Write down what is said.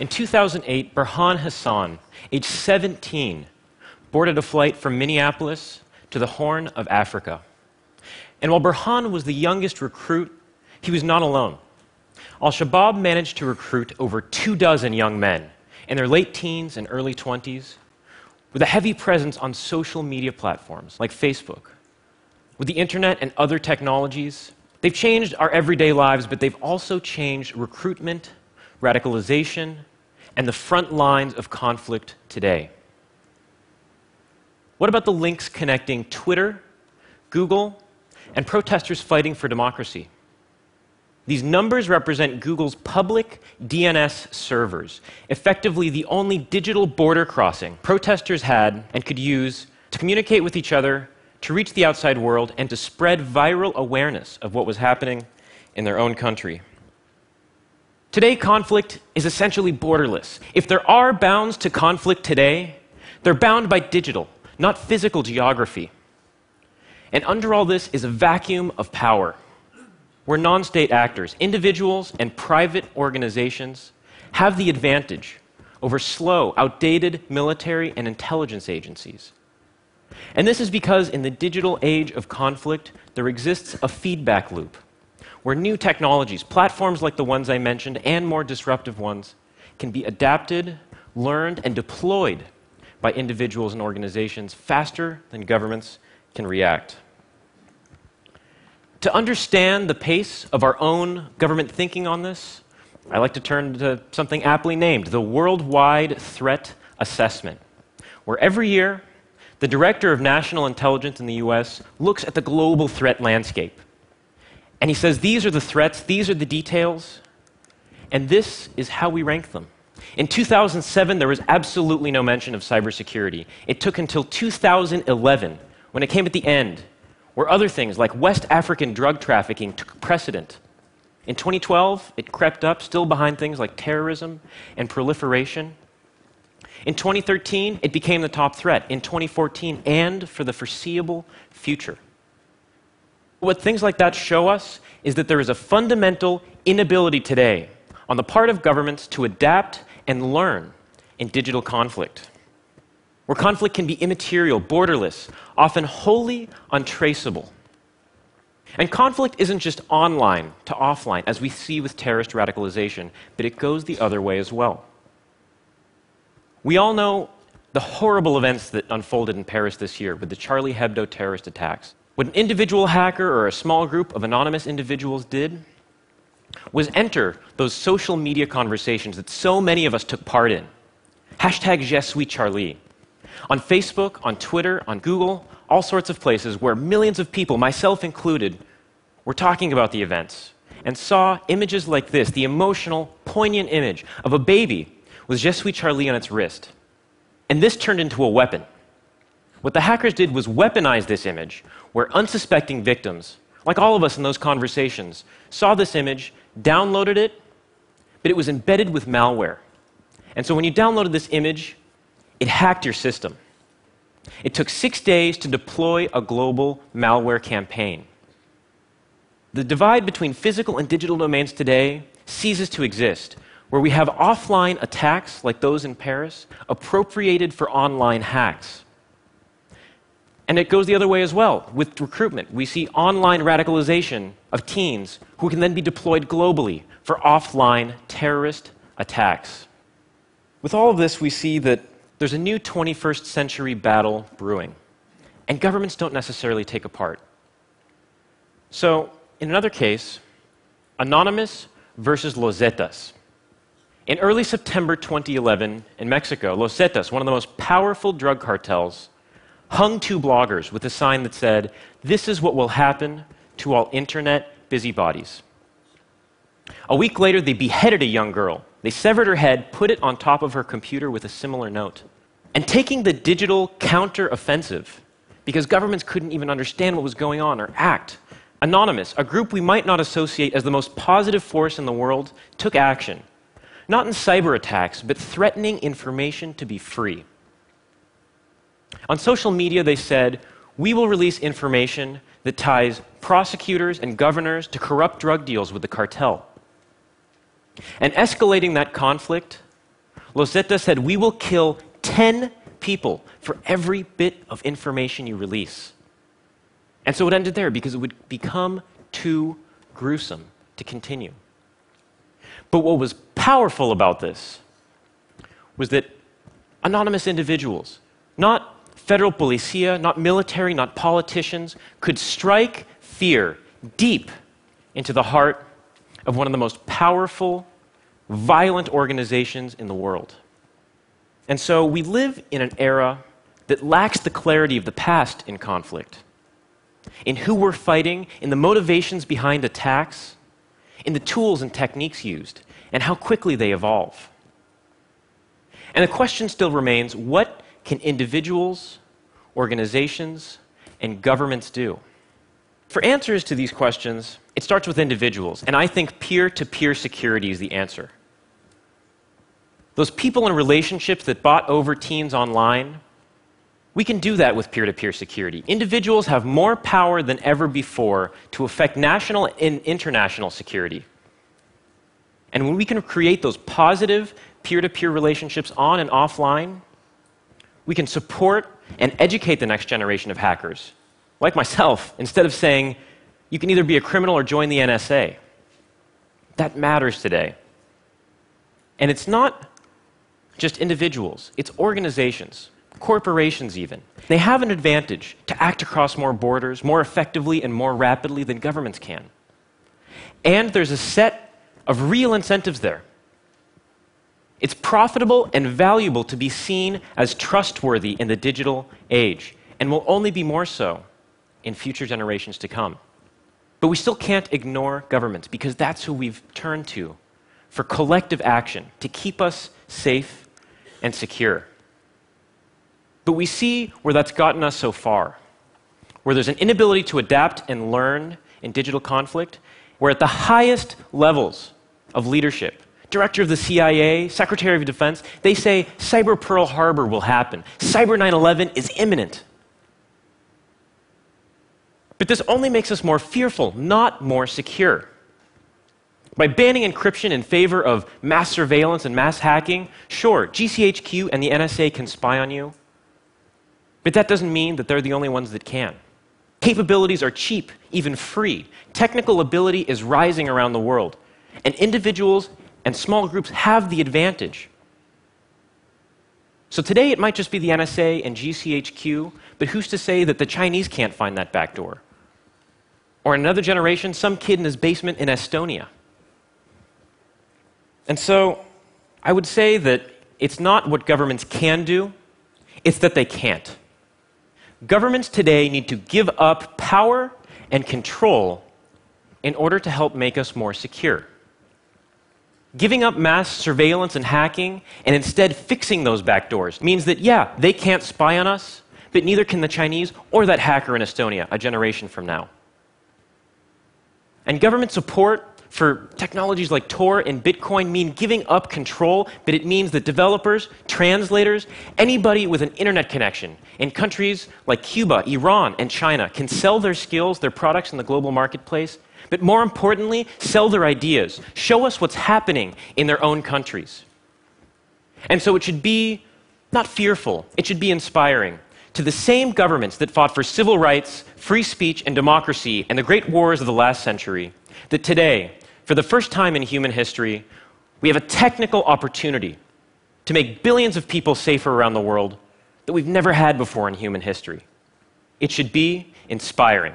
In 2008, Burhan Hassan, age 17, boarded a flight from Minneapolis to the Horn of Africa. And while Burhan was the youngest recruit, he was not alone. Al Shabaab managed to recruit over two dozen young men in their late teens and early 20s with a heavy presence on social media platforms like Facebook. With the internet and other technologies, they've changed our everyday lives, but they've also changed recruitment, radicalization, and the front lines of conflict today. What about the links connecting Twitter, Google, and protesters fighting for democracy? These numbers represent Google's public DNS servers, effectively the only digital border crossing protesters had and could use to communicate with each other, to reach the outside world, and to spread viral awareness of what was happening in their own country. Today, conflict is essentially borderless. If there are bounds to conflict today, they're bound by digital, not physical geography. And under all this is a vacuum of power where non state actors, individuals, and private organizations have the advantage over slow, outdated military and intelligence agencies. And this is because in the digital age of conflict, there exists a feedback loop where new technologies, platforms like the ones I mentioned, and more disruptive ones, can be adapted, learned, and deployed by individuals and organizations faster than governments can react. To understand the pace of our own government thinking on this, I like to turn to something aptly named the Worldwide Threat Assessment, where every year the Director of National Intelligence in the US looks at the global threat landscape. And he says, These are the threats, these are the details, and this is how we rank them. In 2007, there was absolutely no mention of cybersecurity. It took until 2011, when it came at the end, where other things like West African drug trafficking took precedent. In 2012, it crept up, still behind things like terrorism and proliferation. In 2013, it became the top threat. In 2014, and for the foreseeable future. What things like that show us is that there is a fundamental inability today on the part of governments to adapt and learn in digital conflict where conflict can be immaterial, borderless, often wholly untraceable. And conflict isn't just online to offline, as we see with terrorist radicalization, but it goes the other way as well. We all know the horrible events that unfolded in Paris this year with the Charlie Hebdo terrorist attacks. What an individual hacker or a small group of anonymous individuals did was enter those social media conversations that so many of us took part in. Hashtag Je suis Charlie on Facebook, on Twitter, on Google, all sorts of places where millions of people, myself included, were talking about the events and saw images like this the emotional, poignant image of a baby with Je suis Charlie on its wrist. And this turned into a weapon. What the hackers did was weaponize this image where unsuspecting victims, like all of us in those conversations, saw this image, downloaded it, but it was embedded with malware. And so when you downloaded this image, it hacked your system. It took six days to deploy a global malware campaign. The divide between physical and digital domains today ceases to exist, where we have offline attacks like those in Paris appropriated for online hacks. And it goes the other way as well with recruitment. We see online radicalization of teens who can then be deployed globally for offline terrorist attacks. With all of this, we see that there's a new 21st century battle brewing, and governments don't necessarily take a part. So, in another case, Anonymous versus Los Zetas. In early September 2011, in Mexico, Los Zetas, one of the most powerful drug cartels, hung two bloggers with a sign that said, This is what will happen to all internet busybodies. A week later, they beheaded a young girl. They severed her head, put it on top of her computer with a similar note. And taking the digital counter-offensive, because governments couldn't even understand what was going on or act, Anonymous, a group we might not associate as the most positive force in the world, took action. Not in cyber attacks, but threatening information to be free. On social media, they said, We will release information that ties prosecutors and governors to corrupt drug deals with the cartel. And escalating that conflict Los Zetas said, We will kill 10 people for every bit of information you release. And so it ended there because it would become too gruesome to continue. But what was powerful about this was that anonymous individuals, not federal policia, not military, not politicians, could strike fear deep into the heart of one of the most powerful, violent organizations in the world. And so we live in an era that lacks the clarity of the past in conflict, in who we're fighting, in the motivations behind attacks, in the tools and techniques used, and how quickly they evolve. And the question still remains what can individuals, organizations, and governments do? For answers to these questions, it starts with individuals, and I think peer to peer security is the answer. Those people in relationships that bought over teens online, we can do that with peer to peer security. Individuals have more power than ever before to affect national and international security. And when we can create those positive peer to peer relationships on and offline, we can support and educate the next generation of hackers, like myself, instead of saying, you can either be a criminal or join the NSA. That matters today. And it's not just individuals, it's organizations, corporations even. They have an advantage to act across more borders more effectively and more rapidly than governments can. And there's a set of real incentives there. It's profitable and valuable to be seen as trustworthy in the digital age, and will only be more so in future generations to come. But we still can't ignore governments because that's who we've turned to for collective action to keep us safe and secure. But we see where that's gotten us so far, where there's an inability to adapt and learn in digital conflict, where at the highest levels of leadership, director of the CIA, secretary of defense, they say cyber Pearl Harbor will happen. Cyber 9 11 is imminent. But this only makes us more fearful, not more secure. By banning encryption in favor of mass surveillance and mass hacking, sure, GCHQ and the NSA can spy on you, but that doesn't mean that they're the only ones that can. Capabilities are cheap, even free. Technical ability is rising around the world, and individuals and small groups have the advantage. So today it might just be the NSA and GCHQ, but who's to say that the Chinese can't find that back door? Or in another generation, some kid in his basement in Estonia. And so I would say that it's not what governments can do, it's that they can't. Governments today need to give up power and control in order to help make us more secure. Giving up mass surveillance and hacking and instead fixing those backdoors means that, yeah, they can't spy on us, but neither can the Chinese or that hacker in Estonia a generation from now. And government support for technologies like Tor and Bitcoin mean giving up control, but it means that developers, translators, anybody with an internet connection in countries like Cuba, Iran, and China can sell their skills, their products in the global marketplace, but more importantly, sell their ideas, show us what's happening in their own countries. And so it should be not fearful, it should be inspiring to the same governments that fought for civil rights, free speech, and democracy and the great wars of the last century, that today, for the first time in human history, we have a technical opportunity to make billions of people safer around the world that we've never had before in human history. It should be inspiring.